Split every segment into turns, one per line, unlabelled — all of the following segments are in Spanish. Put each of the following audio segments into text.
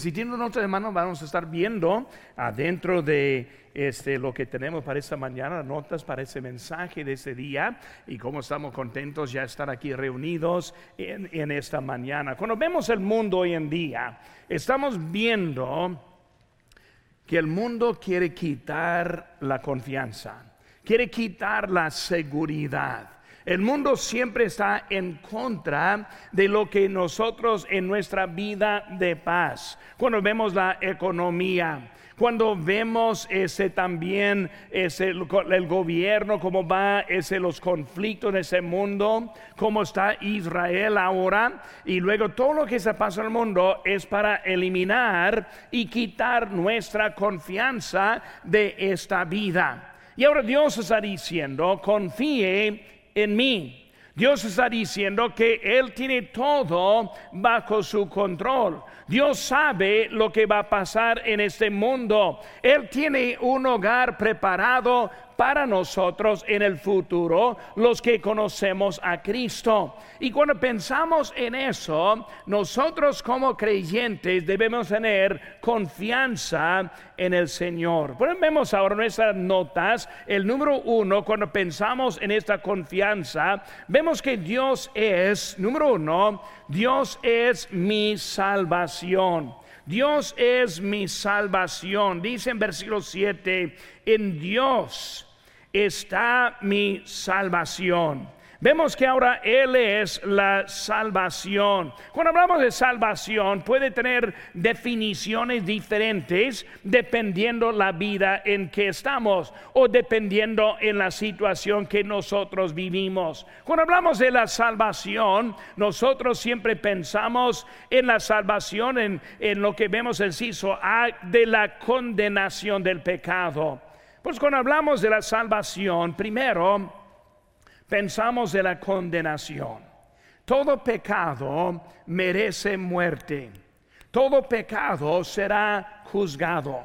Si tienen notas de mano, vamos a estar viendo adentro de este, lo que tenemos para esta mañana, notas para ese mensaje de ese día y cómo estamos contentos ya estar aquí reunidos en esta mañana. Cuando vemos el mundo hoy en día, estamos viendo que el mundo quiere quitar la confianza, quiere quitar la seguridad. El mundo siempre está en contra de lo que nosotros en nuestra vida de paz, cuando vemos la economía, cuando vemos ese también ese, el gobierno, cómo va ese, los conflictos en ese mundo, cómo está Israel ahora, y luego todo lo que se pasa en el mundo es para eliminar y quitar nuestra confianza de esta vida. Y ahora Dios está diciendo, confíe en mí. Dios está diciendo que Él tiene todo bajo su control. Dios sabe lo que va a pasar en este mundo. Él tiene un hogar preparado para nosotros en el futuro, los que conocemos a Cristo. Y cuando pensamos en eso, nosotros como creyentes debemos tener confianza en el Señor. Pues vemos ahora nuestras notas, el número uno, cuando pensamos en esta confianza, vemos que Dios es, número uno, Dios es mi salvación. Dios es mi salvación. Dice en versículo 7, en Dios está mi salvación. Vemos que ahora Él es la salvación. Cuando hablamos de salvación puede tener definiciones diferentes dependiendo la vida en que estamos o dependiendo en la situación que nosotros vivimos. Cuando hablamos de la salvación, nosotros siempre pensamos en la salvación, en, en lo que vemos en ciso A de la condenación del pecado. Pues cuando hablamos de la salvación, primero pensamos de la condenación. Todo pecado merece muerte. Todo pecado será juzgado.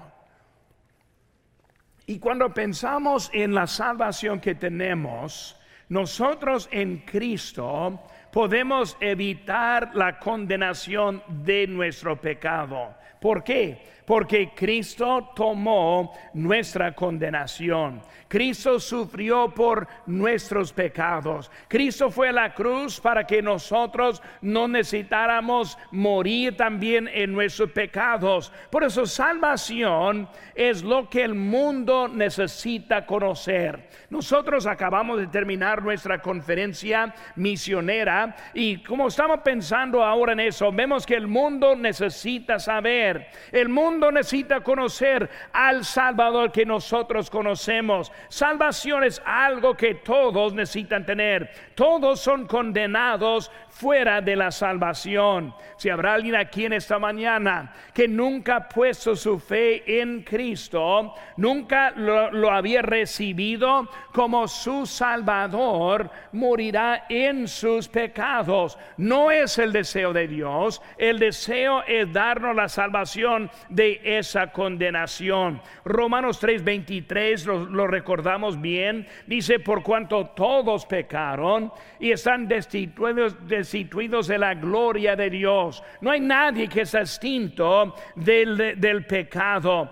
Y cuando pensamos en la salvación que tenemos, nosotros en Cristo podemos evitar la condenación de nuestro pecado. ¿Por qué? porque Cristo tomó nuestra condenación. Cristo sufrió por nuestros pecados. Cristo fue a la cruz para que nosotros no necesitáramos morir también en nuestros pecados. Por eso salvación es lo que el mundo necesita conocer. Nosotros acabamos de terminar nuestra conferencia misionera y como estamos pensando ahora en eso, vemos que el mundo necesita saber. El mundo necesita conocer al Salvador que nosotros conocemos. Salvación es algo que todos necesitan tener. Todos son condenados fuera de la salvación. Si habrá alguien aquí en esta mañana que nunca ha puesto su fe en Cristo, nunca lo, había recibido como su Salvador, morirá en sus pecados. No es el deseo de Dios, el deseo es darnos la salvación de esa condenación. Romanos 3:23 lo, lo recordamos bien, dice, por cuanto todos pecaron y están destituidos, de la gloria de Dios. No hay nadie que sea extinto del, del pecado.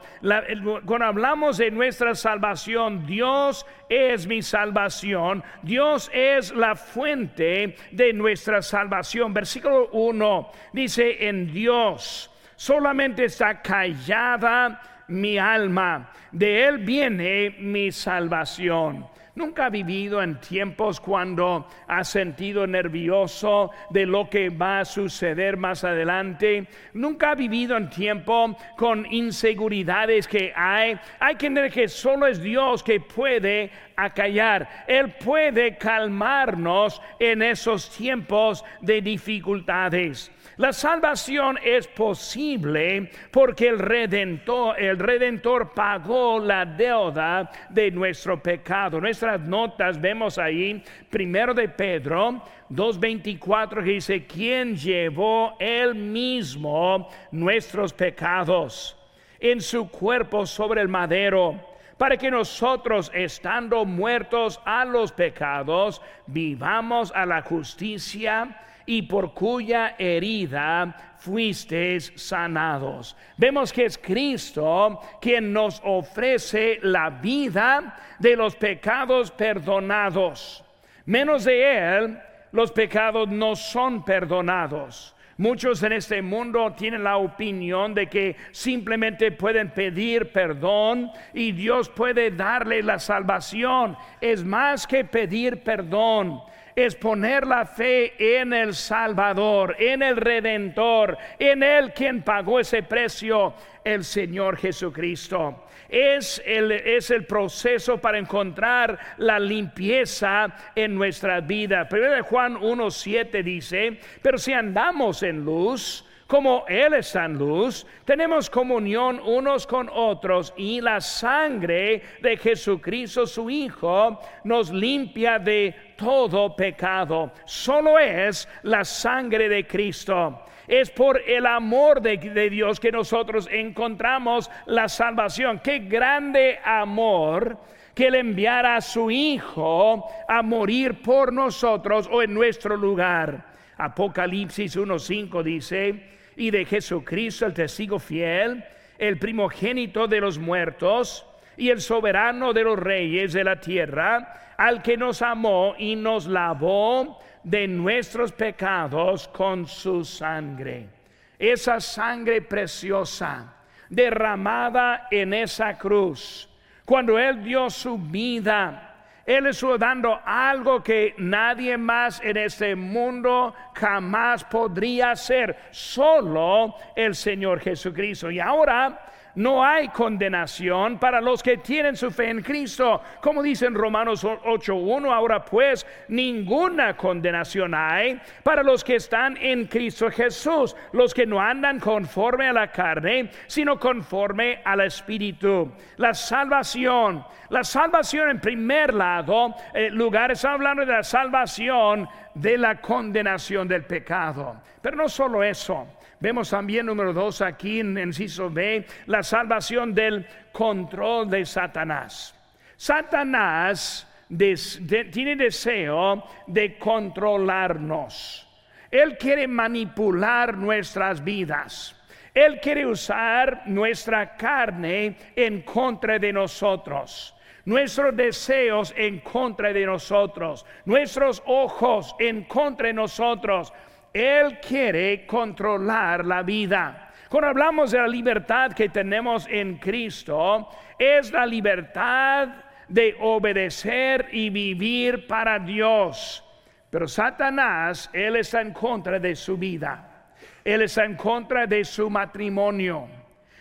cuando hablamos de nuestra salvación, Dios es mi salvación. Dios es la fuente de nuestra salvación. Versículo 1 dice, en Dios solamente está callada mi alma, de Él viene mi salvación. Nunca ha vivido en tiempos cuando ha sentido nervioso de lo que va a suceder más adelante. Nunca ha vivido en tiempo con inseguridades que hay. Hay que entender que solo es Dios que puede acallar. Él puede calmarnos en esos tiempos de dificultades. La salvación es posible porque el redentor, el redentor pagó la deuda de nuestro pecado. Nuestras notas vemos ahí, primero de Pedro 2.24 que dice, ¿quién llevó él mismo nuestros pecados en su cuerpo sobre el madero? para que nosotros, estando muertos a los pecados, vivamos a la justicia y por cuya herida fuisteis sanados. Vemos que es Cristo quien nos ofrece la vida de los pecados perdonados. Menos de Él, los pecados no son perdonados. Muchos en este mundo tienen la opinión de que simplemente pueden pedir perdón y Dios puede darle la salvación. Es más que pedir perdón es poner la fe en el Salvador, en el Redentor, en el quien pagó ese precio, el Señor Jesucristo. Es el, es el proceso para encontrar la limpieza en nuestra vida. Primero Juan 1.7 dice, pero si andamos en luz, como Él está en luz, tenemos comunión unos con otros y la sangre de Jesucristo su Hijo nos limpia de todo pecado. Solo es la sangre de Cristo. Es por el amor de, Dios que nosotros encontramos la salvación. Qué grande amor que Él enviara a su Hijo a morir por nosotros o en nuestro lugar. Apocalipsis 1.5 dice, y de Jesucristo, el testigo fiel, el primogénito de los muertos y el soberano de los reyes de la tierra, al que nos amó y nos lavó de nuestros pecados con su sangre. Esa sangre preciosa derramada en esa cruz, cuando Él dio su vida él estuvo dando algo que nadie más en este mundo jamás podría hacer, solo el Señor Jesucristo. Y ahora no hay condenación para los que tienen su fe en Cristo. Como dice en Romanos 8.1, ahora pues ninguna condenación hay para los que están en Cristo Jesús, los que no andan conforme a la carne, sino conforme al Espíritu. La salvación, la salvación en primer lado, eh, lugar, está hablando de la salvación de la condenación del pecado. Pero no solo eso. Vemos también número dos aquí en inciso B, la salvación del control de Satanás. Satanás tiene deseo de controlarnos. Él quiere manipular nuestras vidas. Él quiere usar nuestra carne en contra de nosotros nuestros deseos en contra de nosotros, nuestros ojos en contra de nosotros, él quiere controlar la vida. Cuando hablamos de la libertad que tenemos en Cristo, es la libertad de obedecer y vivir para Dios. Pero Satanás, él está en contra de su vida. Él está en contra de su matrimonio.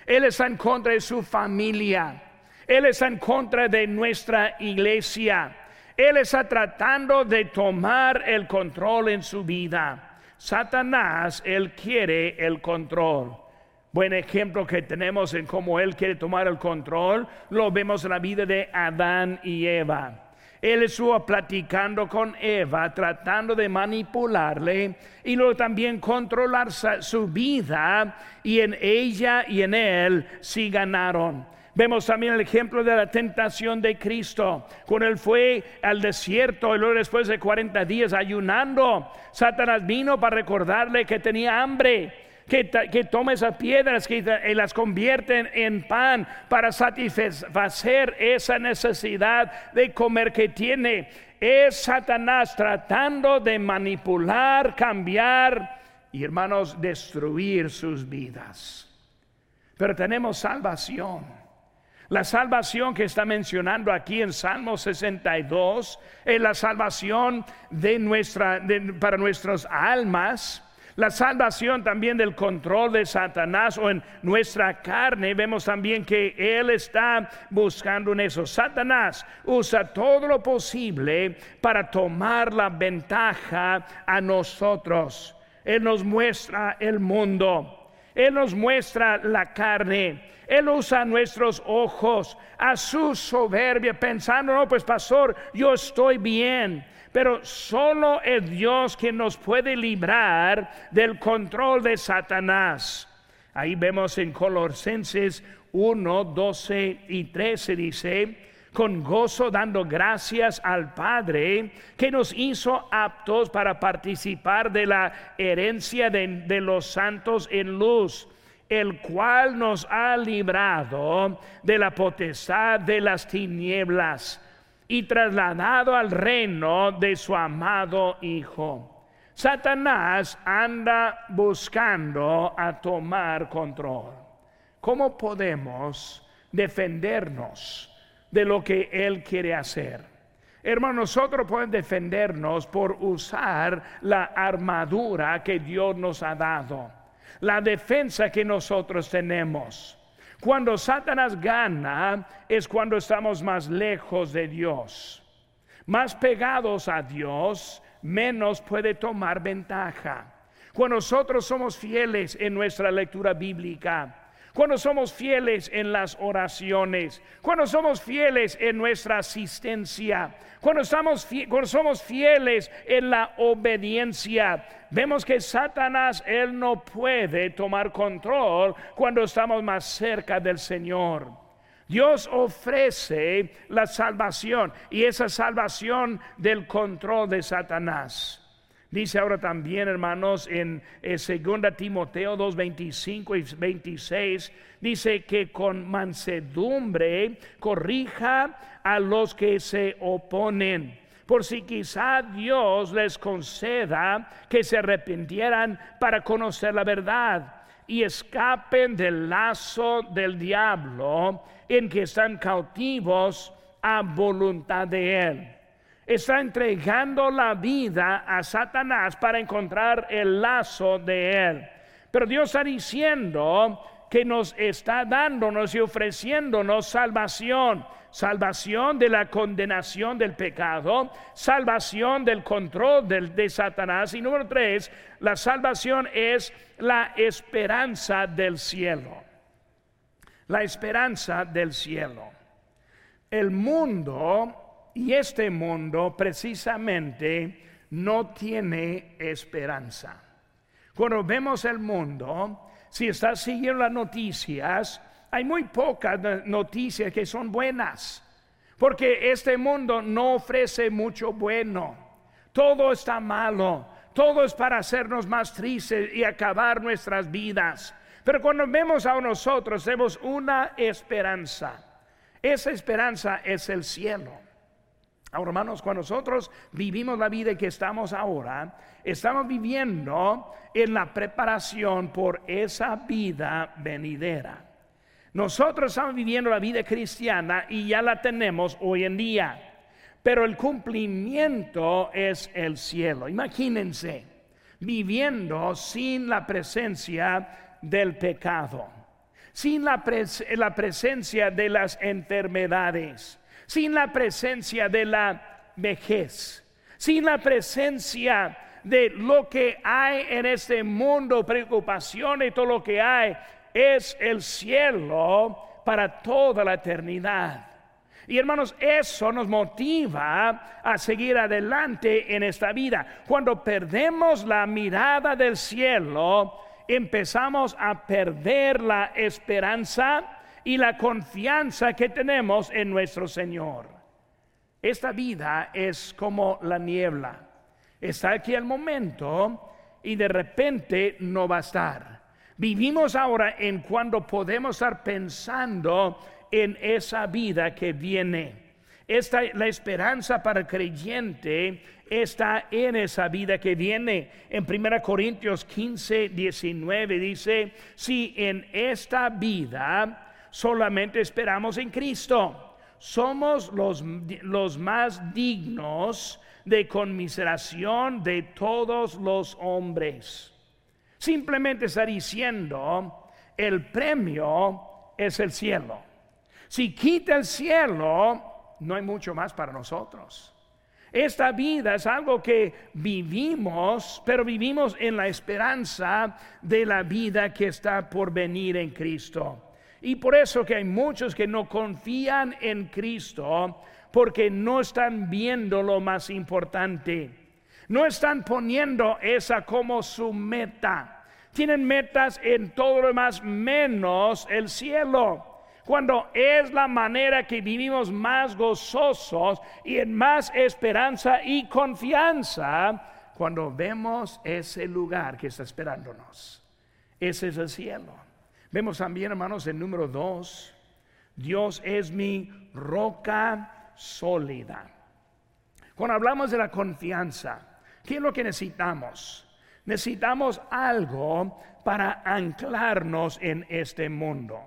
Él está en contra de su familia. Él está en contra de nuestra iglesia. Él está tratando de tomar el control en su vida. Satanás, él quiere el control. Buen ejemplo que tenemos en cómo él quiere tomar el control, lo vemos en la vida de Adán y Eva. Él estuvo platicando con Eva, tratando de manipularle y luego también controlar su vida y en ella y en él sí ganaron. Vemos también el ejemplo de la tentación de Cristo. Cuando él fue al desierto y luego después de 40 días ayunando, Satanás vino para recordarle que tenía hambre. Que, que tome esas piedras que, las convierten en pan para satisfacer esa necesidad de comer que tiene. Es Satanás tratando de manipular, cambiar y hermanos, destruir sus vidas. Pero tenemos salvación. La salvación que está mencionando aquí en Salmo 62 es la salvación de nuestra, para nuestras almas. La salvación también del control de Satanás o en nuestra carne. Vemos también que Él está buscando en eso. Satanás usa todo lo posible para tomar la ventaja a nosotros. Él nos muestra el mundo. Él nos muestra la carne. Él usa nuestros ojos a su soberbia, pensando, no, pues pastor, yo estoy bien. Pero solo es Dios quien nos puede librar del control de Satanás. Ahí vemos en Colosenses 1, 12 y 13 dice, con gozo dando gracias al Padre que nos hizo aptos para participar de la herencia de, los santos en luz, el cual nos ha librado de la potestad de las tinieblas y trasladado al reino de su amado Hijo. Satanás anda buscando a tomar control. ¿Cómo podemos defendernos? De lo que Él quiere hacer. Hermano, nosotros podemos defendernos por usar la armadura que Dios nos ha dado, la defensa que nosotros tenemos. Cuando Satanás gana es cuando estamos más lejos de Dios. Más pegados a Dios, menos puede tomar ventaja. Cuando nosotros somos fieles en nuestra lectura bíblica, cuando somos fieles en las oraciones, cuando somos fieles en nuestra asistencia, cuando, somos fieles en la obediencia, vemos que Satanás, él no puede tomar control cuando estamos más cerca del Señor. Dios ofrece la salvación y esa salvación del control de Satanás. Dice ahora también, hermanos, en 2 eh, Timoteo 2, 25 y 26, dice que con mansedumbre corrija a los que se oponen, por si quizá Dios les conceda que se arrepintieran para conocer la verdad y escapen del lazo del diablo en que están cautivos a voluntad de él está entregando la vida a Satanás para encontrar el lazo de él. Pero Dios está diciendo que nos está dándonos y ofreciéndonos salvación. Salvación de la condenación del pecado, salvación del control de Satanás. Y número tres, la salvación es la esperanza del cielo. La esperanza del cielo. El mundo y este mundo precisamente no tiene esperanza. Cuando vemos el mundo, si estás siguiendo las noticias, hay muy pocas noticias que son buenas, porque este mundo no ofrece mucho bueno. Todo está malo, todo es para hacernos más tristes y acabar nuestras vidas. Pero cuando vemos a nosotros, vemos una esperanza. Esa esperanza es el cielo. Ahora, hermanos, cuando nosotros vivimos la vida que estamos ahora, estamos viviendo en la preparación por esa vida venidera. Nosotros estamos viviendo la vida cristiana y ya la tenemos hoy en día, pero el cumplimiento es el cielo. Imagínense viviendo sin la presencia del pecado, sin la, la presencia de las enfermedades sin la presencia de la vejez, sin la presencia de lo que hay en este mundo, preocupación y todo lo que hay, es el cielo para toda la eternidad. Y hermanos, eso nos motiva a seguir adelante en esta vida. Cuando perdemos la mirada del cielo, empezamos a perder la esperanza y la confianza que tenemos en nuestro Señor. Esta vida es como la niebla. Está aquí el momento y de repente no va a estar. Vivimos ahora en cuando podemos estar pensando en esa vida que viene. Esta, la esperanza para el creyente está en esa vida que viene. En 1 Corintios 15, 19 dice, si en esta vida solamente esperamos en Cristo. Somos los, los más dignos de conmiseración de todos los hombres. Simplemente está diciendo, el premio es el cielo. Si quita el cielo, no hay mucho más para nosotros. Esta vida es algo que vivimos, pero vivimos en la esperanza de la vida que está por venir en Cristo. Y por eso que hay muchos que no confían en Cristo porque no están viendo lo más importante. No están poniendo esa como su meta. Tienen metas en todo lo demás menos el cielo. cuando es la manera que vivimos más gozosos y en más esperanza y confianza, cuando vemos ese lugar que está esperándonos. Ese es el cielo. Vemos también, hermanos, el número dos, Dios es mi roca sólida. Cuando hablamos de la confianza, ¿qué es lo que necesitamos? Necesitamos algo para anclarnos en este mundo.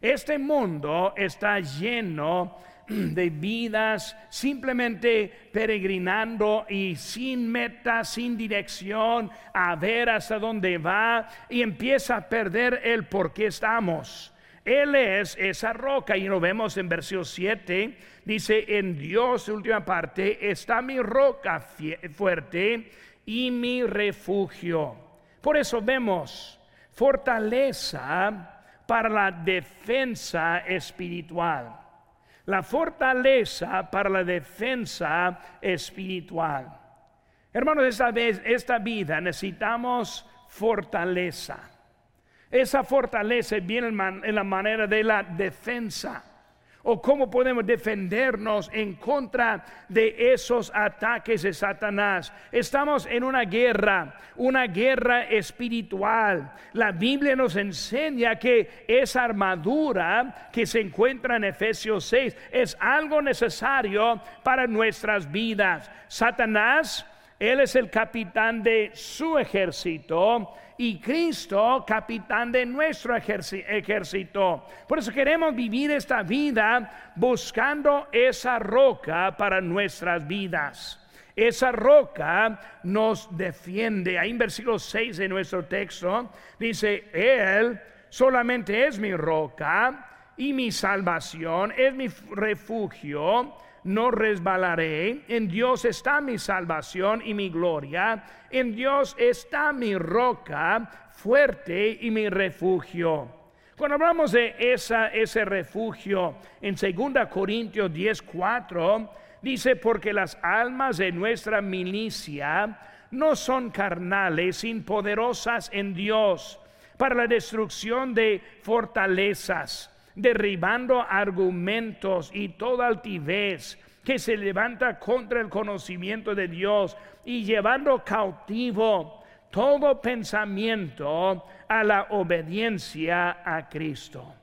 Este mundo está lleno de vidas simplemente peregrinando y sin meta, sin dirección, a ver hasta dónde va y empieza a perder el por qué estamos. Él es esa roca y lo vemos en versículo 7, dice, en Dios, última parte, está mi roca fuerte y mi refugio. Por eso vemos fortaleza para la defensa espiritual. La fortaleza para la defensa espiritual. Hermanos, esta, vez, esta vida necesitamos fortaleza. Esa fortaleza viene en la manera de la defensa o cómo podemos defendernos en contra de esos ataques de Satanás. Estamos en una guerra, una guerra espiritual. La Biblia nos enseña que esa armadura que se encuentra en Efesios 6 es algo necesario para nuestras vidas. Satanás, él es el capitán de su ejército y Cristo capitán de nuestro ejército. Por eso queremos vivir esta vida buscando esa roca para nuestras vidas. Esa roca nos defiende. Ahí en versículo 6 de nuestro texto dice, Él solamente es mi roca y mi salvación, es mi refugio no resbalaré. En Dios está mi salvación y mi gloria. En Dios está mi roca fuerte y mi refugio. Cuando hablamos de esa, ese refugio en 2 Corintios 10:4, dice, porque las almas de nuestra milicia no son carnales, sino poderosas en Dios para la destrucción de fortalezas derribando argumentos y toda altivez que se levanta contra el conocimiento de Dios y llevando cautivo todo pensamiento a la obediencia a Cristo.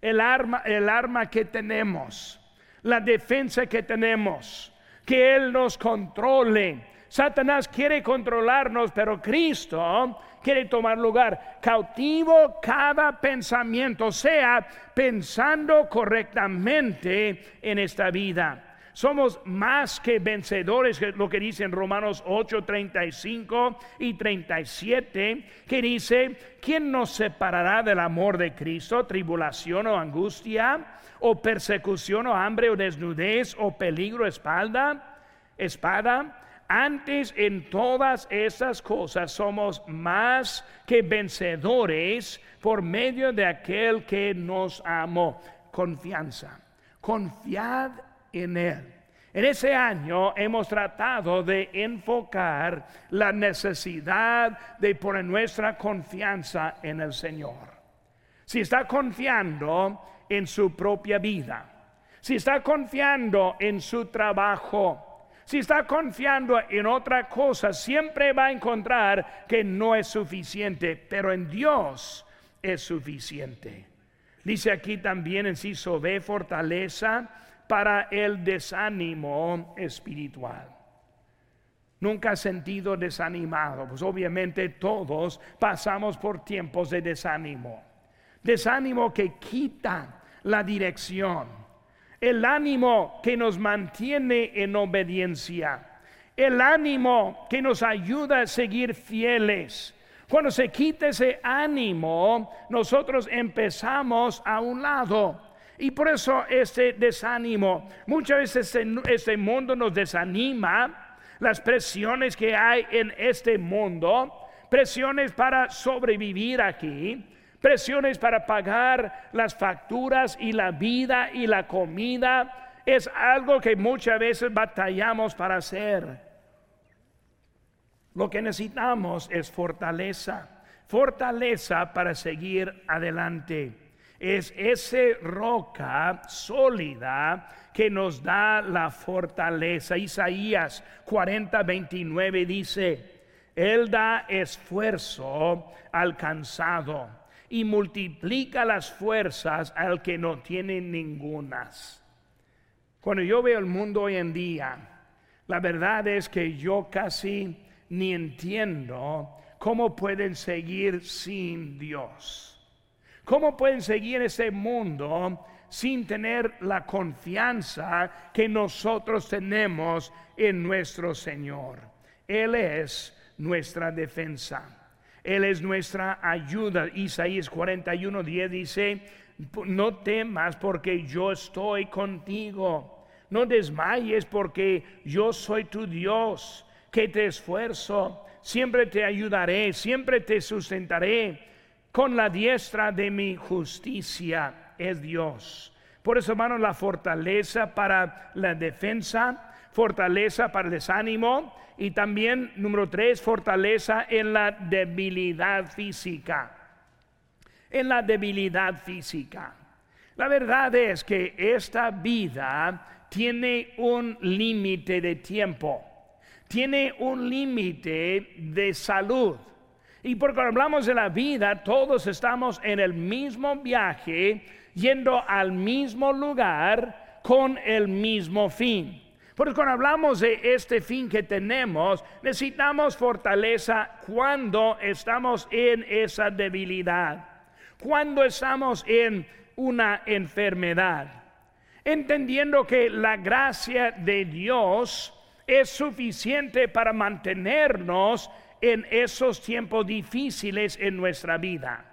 El arma, el arma que tenemos, la defensa que tenemos, que Él nos controle. Satanás quiere controlarnos, pero Cristo quiere tomar lugar. Cautivo cada pensamiento, sea pensando correctamente en esta vida. Somos más que vencedores, lo que dice en Romanos 8, 35 y 37, que dice, ¿quién nos separará del amor de Cristo? ¿Tribulación o angustia? ¿O persecución o hambre o desnudez o peligro espalda? ¿Espada? Antes en todas esas cosas somos más que vencedores por medio de aquel que nos amó. Confianza. Confiad en Él. En ese año hemos tratado de enfocar la necesidad de poner nuestra confianza en el Señor. Si está confiando en su propia vida, si está confiando en su trabajo, si está confiando en otra cosa, siempre va a encontrar que no es suficiente, pero en Dios es suficiente. Dice aquí también en sí ve fortaleza para el desánimo espiritual. Nunca ha sentido desanimado, pues obviamente todos pasamos por tiempos de desánimo. Desánimo que quita la dirección el ánimo que nos mantiene en obediencia, el ánimo que nos ayuda a seguir fieles. Cuando se quita ese ánimo, nosotros empezamos a un lado. Y por eso este desánimo, muchas veces este, este mundo nos desanima, las presiones que hay en este mundo, presiones para sobrevivir aquí, presiones para pagar las facturas y la vida y la comida. Es algo que muchas veces batallamos para hacer. Lo que necesitamos es fortaleza, fortaleza para seguir adelante. es esa roca sólida que nos da la fortaleza. Isaías 40, 29 dice, Él da esfuerzo al cansado y multiplica las fuerzas al que no tiene ningunas. Cuando yo veo el mundo hoy en día, la verdad es que yo casi ni entiendo cómo pueden seguir sin Dios. ¿Cómo pueden seguir ese mundo sin tener la confianza que nosotros tenemos en nuestro Señor? Él es nuestra defensa. Él es nuestra ayuda. Isaías 41, 10 dice, no temas porque yo estoy contigo. No desmayes porque yo soy tu Dios, que te esfuerzo. Siempre te ayudaré, siempre te sustentaré. Con la diestra de mi justicia es Dios. Por eso, hermanos, la fortaleza para la defensa, fortaleza para el desánimo, y también, número tres, fortaleza en la debilidad física. En la debilidad física. La verdad es que esta vida tiene un límite de tiempo, tiene un límite de salud. Y porque hablamos de la vida, todos estamos en el mismo viaje, yendo al mismo lugar con el mismo fin. Porque cuando hablamos de este fin que tenemos, necesitamos fortaleza cuando estamos en esa debilidad, cuando estamos en una enfermedad, entendiendo que la gracia de Dios es suficiente para mantenernos en esos tiempos difíciles en nuestra vida.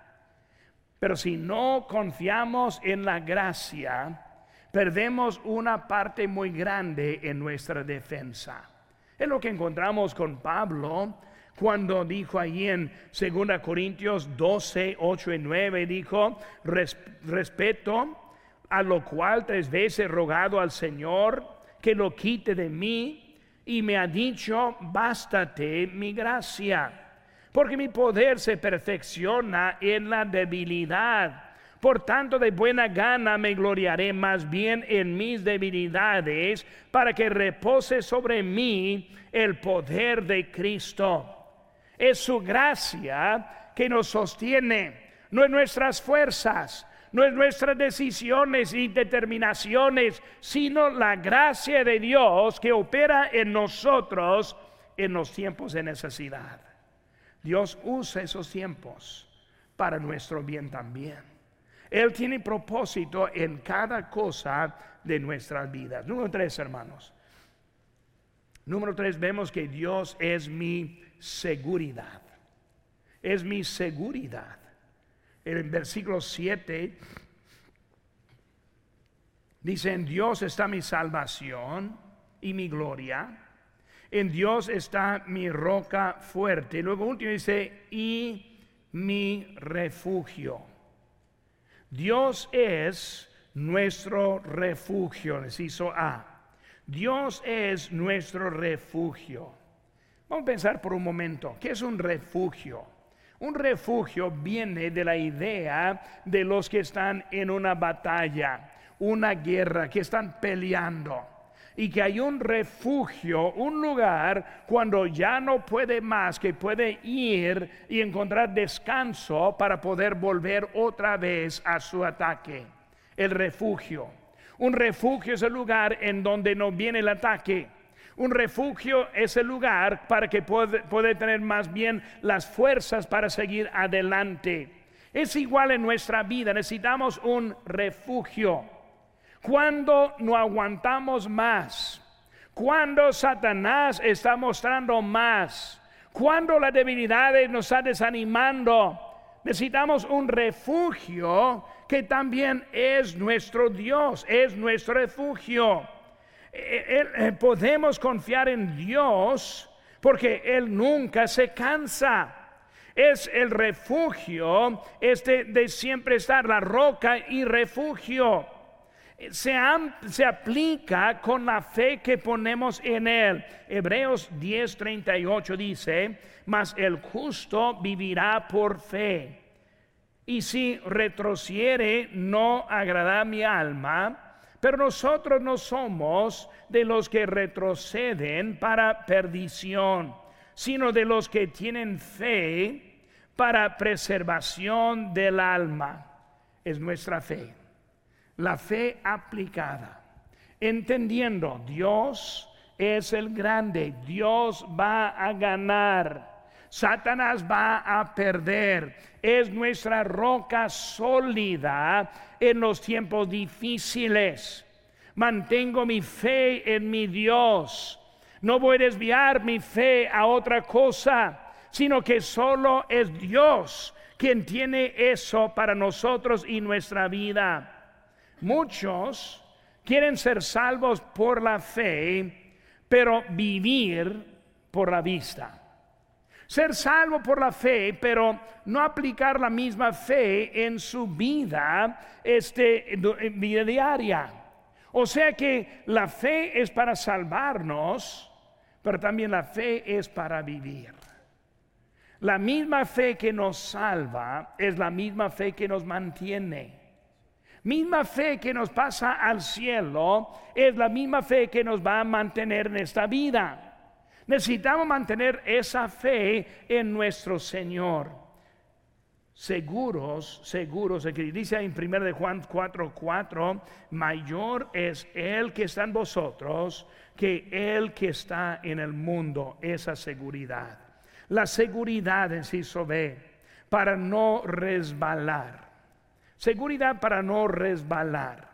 Pero si no confiamos en la gracia, perdemos una parte muy grande en nuestra defensa. Es lo que encontramos con Pablo cuando dijo allí en 2 Corintios 12, 8 y 9, dijo, respeto a lo cual tres veces he rogado al Señor que lo quite de mí y me ha dicho, bástate mi gracia, porque mi poder se perfecciona en la debilidad. Por tanto, de buena gana me gloriaré más bien en mis debilidades, para que repose sobre mí el poder de Cristo. Es su gracia que nos sostiene, no es nuestras fuerzas, no es nuestras decisiones y determinaciones, sino la gracia de Dios que opera en nosotros en los tiempos de necesidad. Dios usa esos tiempos para nuestro bien también. Él tiene propósito en cada cosa de nuestras vidas. Número tres, hermanos. Número tres, vemos que Dios es mi seguridad. Es mi seguridad. En el versículo 7 dice, en Dios está mi salvación y mi gloria. En Dios está mi roca fuerte. Luego último dice, y mi refugio. Dios es nuestro refugio, hizo A. Dios es nuestro refugio. Vamos a pensar por un momento, ¿qué es un refugio? Un refugio viene de la idea de los que están en una batalla, una guerra, que están peleando y que hay un refugio, un lugar cuando ya no puede más, que puede ir y encontrar descanso para poder volver otra vez a su ataque. El refugio. Un refugio es el lugar en donde no viene el ataque. Un refugio es el lugar para que puede tener más bien las fuerzas para seguir adelante. Es igual en nuestra vida, necesitamos un refugio. Cuando no aguantamos más, cuando Satanás está mostrando más, cuando la debilidad nos está desanimando, necesitamos un refugio que también es nuestro Dios, es nuestro refugio. Eh, eh, eh, podemos confiar en Dios porque Él nunca se cansa. Es el refugio, este de siempre estar, la roca y refugio se, aplica con la fe que ponemos en Él. Hebreos 10:38 dice, mas el justo vivirá por fe. y si retrociere no agrada mi alma, pero nosotros no somos de los que retroceden para perdición, sino de los que tienen fe para preservación del alma. Es nuestra fe, la fe aplicada, entendiendo Dios es el grande, Dios va a ganar. Satanás va a perder. Es nuestra roca sólida en los tiempos difíciles. Mantengo mi fe en mi Dios. No voy a desviar mi fe a otra cosa, sino que solo es Dios quien tiene eso para nosotros y nuestra vida. Muchos quieren ser salvos por la fe, pero vivir por la vista. Ser salvo por la fe, pero no aplicar la misma fe en su vida, este, vida diaria. O sea que la fe es para salvarnos, pero también la fe es para vivir. La misma fe que nos salva es la misma fe que nos mantiene. Misma fe que nos pasa al cielo es la misma fe que nos va a mantener en esta vida. Necesitamos mantener esa fe en nuestro Señor. Seguros, seguros, dice en 1 de Juan 4, 4, mayor es el que está en vosotros que el que está en el mundo, esa seguridad. La seguridad en sí ve para no resbalar. Seguridad para no resbalar.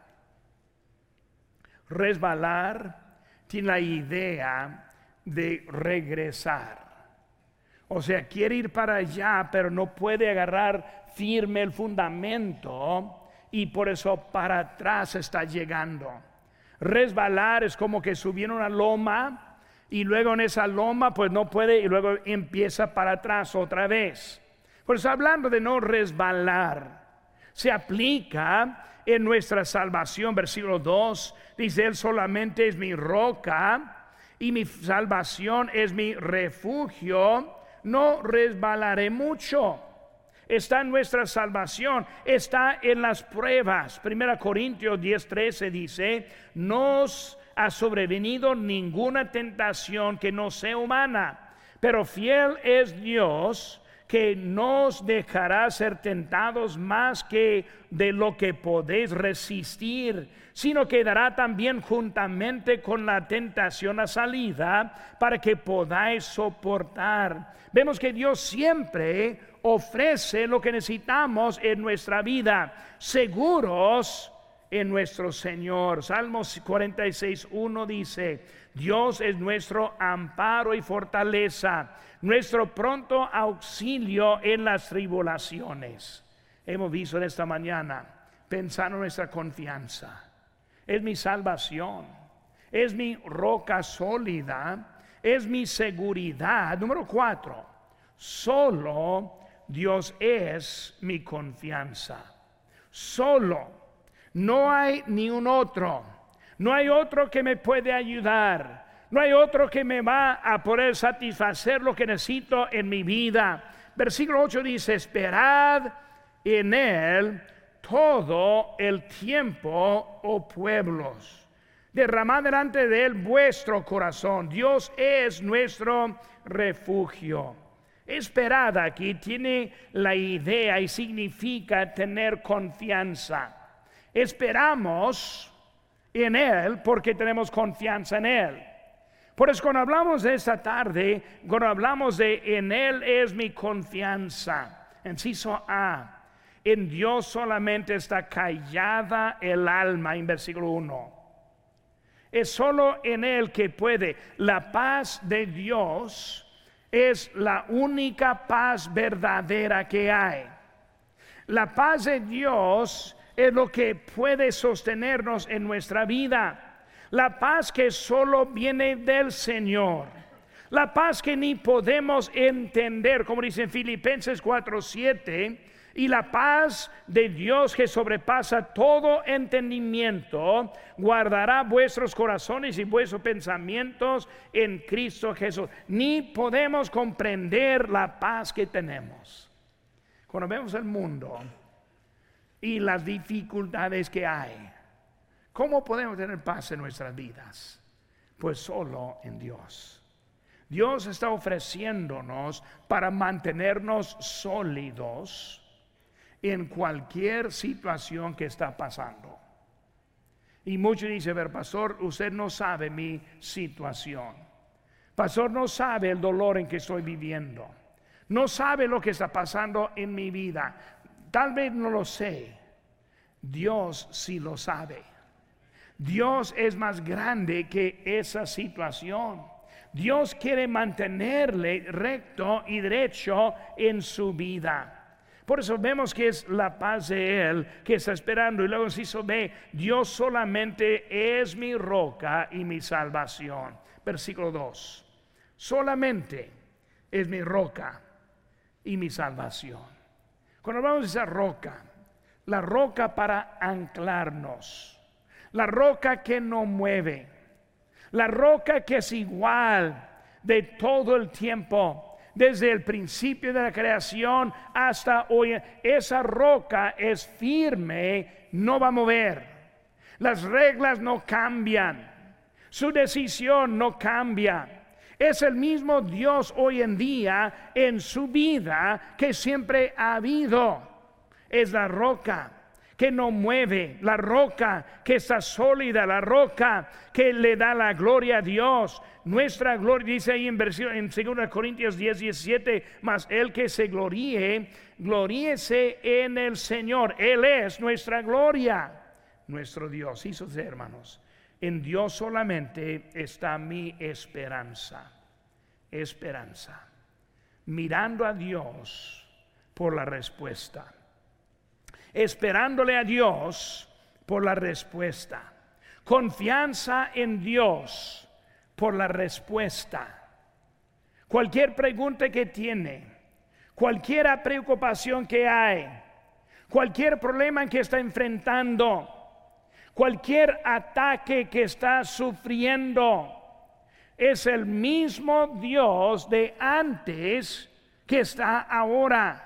Resbalar tiene la idea de regresar. O sea, quiere ir para allá, pero no puede agarrar firme el fundamento y por eso para atrás está llegando. Resbalar es como que subir una loma y luego en esa loma pues no puede y luego empieza para atrás otra vez. Por eso hablando de no resbalar, se aplica en nuestra salvación, versículo 2, dice él solamente es mi roca y mi salvación es mi refugio, no resbalaré mucho. Está en nuestra salvación, está en las pruebas. Primera Corintios 10:13 dice, nos ha sobrevenido ninguna tentación que no sea humana, pero fiel es Dios que nos dejará ser tentados más que de lo que podéis resistir sino que dará también juntamente con la tentación a salida para que podáis soportar. Vemos que Dios siempre ofrece lo que necesitamos en nuestra vida, seguros en nuestro Señor. Salmos 46, 1 dice, Dios es nuestro amparo y fortaleza, nuestro pronto auxilio en las tribulaciones. Hemos visto en esta mañana, pensando en nuestra confianza es mi salvación, es mi roca sólida, es mi seguridad. Número cuatro, solo Dios es mi confianza. Solo, no hay ni un otro, no hay otro que me puede ayudar. No hay otro que me va a poder satisfacer lo que necesito en mi vida. Versículo 8 dice, esperad en Él todo el tiempo, oh pueblos. Derramad delante de Él vuestro corazón. Dios es nuestro refugio. Esperada aquí tiene la idea y significa tener confianza. Esperamos en Él porque tenemos confianza en Él. Por eso cuando hablamos de esta tarde, cuando hablamos de en Él es mi confianza, enciso A, en Dios solamente está callada el alma, en versículo 1. Es solo en Él que puede. La paz de Dios es la única paz verdadera que hay. La paz de Dios es lo que puede sostenernos en nuestra vida. La paz que solo viene del Señor. La paz que ni podemos entender, como dice en Filipenses 4:7 y la paz de Dios que sobrepasa todo entendimiento, guardará vuestros corazones y vuestros pensamientos en Cristo Jesús. Ni podemos comprender la paz que tenemos. Cuando vemos el mundo, y las dificultades que hay. ¿Cómo podemos tener paz en nuestras vidas? Pues solo en Dios. Dios está ofreciéndonos para mantenernos sólidos en cualquier situación que está pasando. Y muchos dicen, ver, pastor, usted no sabe mi situación. Pastor no sabe el dolor en que estoy viviendo. No sabe lo que está pasando en mi vida. Tal vez no lo sé. Dios sí lo sabe. Dios es más grande que esa situación. Dios quiere mantenerle recto y derecho en su vida. Por eso vemos que es la paz de Él que está esperando. Y luego se ve, Dios solamente es mi roca y mi salvación. Versículo 2. Solamente es mi roca y mi salvación. Cuando hablamos de esa roca, la roca para anclarnos, la roca que no mueve, la roca que es igual de todo el tiempo, desde el principio de la creación hasta hoy. Esa roca es firme, no va a mover. Las reglas no cambian. Su decisión no cambia. Es el mismo Dios hoy en día en su vida que siempre ha habido. Es la roca que no mueve, la roca que está sólida, la roca que le da la gloria a Dios. Nuestra gloria, dice ahí en, versión, en 2 Corintios 10, 17, más el que se gloríe, gloríese en el Señor. Él es nuestra gloria, nuestro Dios. Y sus hermanos, en Dios solamente está mi esperanza. Esperanza. Mirando a Dios por la respuesta esperándole a Dios por la respuesta. Confianza en Dios por la respuesta. Cualquier pregunta que tiene, cualquier preocupación que hay, cualquier problema que está enfrentando, cualquier ataque que está sufriendo, es el mismo Dios de antes que está ahora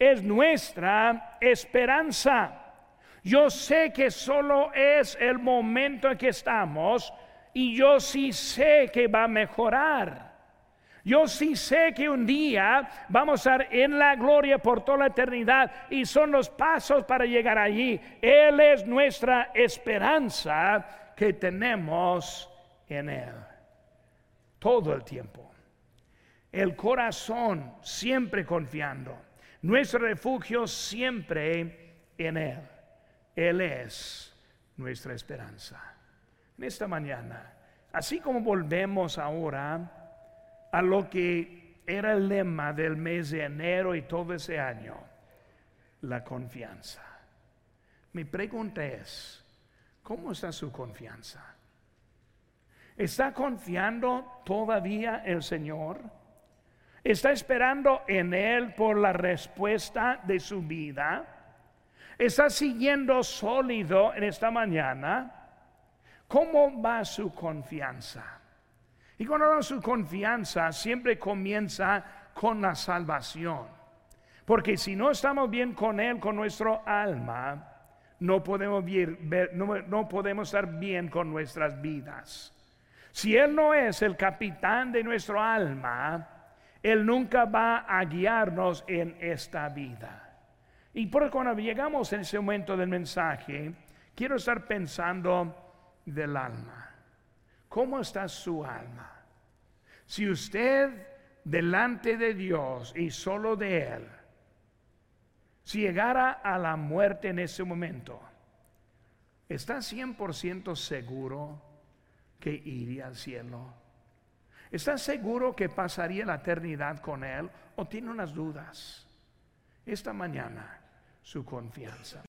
es nuestra esperanza. Yo sé que solo es el momento en que estamos y yo sí sé que va a mejorar. Yo sí sé que un día vamos a estar en la gloria por toda la eternidad y son los pasos para llegar allí. Él es nuestra esperanza que tenemos en Él. Todo el tiempo. El corazón siempre confiando nuestro refugio siempre en Él. Él es nuestra esperanza. En esta mañana, así como volvemos ahora a lo que era el lema del mes de enero y todo ese año, la confianza. Mi pregunta es, ¿cómo está su confianza? ¿Está confiando todavía el Señor? Está esperando en Él por la respuesta de su vida. Está siguiendo sólido en esta mañana. ¿Cómo va su confianza? Y cuando su confianza, siempre comienza con la salvación. Porque si no estamos bien con Él, con nuestro alma, no podemos, ver, no, no podemos estar bien con nuestras vidas. Si Él no es el capitán de nuestro alma, él nunca va a guiarnos en esta vida. Y por cuando llegamos en ese momento del mensaje, quiero estar pensando del alma. ¿Cómo está su alma? Si usted delante de Dios y solo de Él, si llegara a la muerte en ese momento, ¿está 100% seguro que iría al cielo? ¿Está seguro que pasaría la eternidad con Él o tiene unas dudas? Esta mañana, su confianza.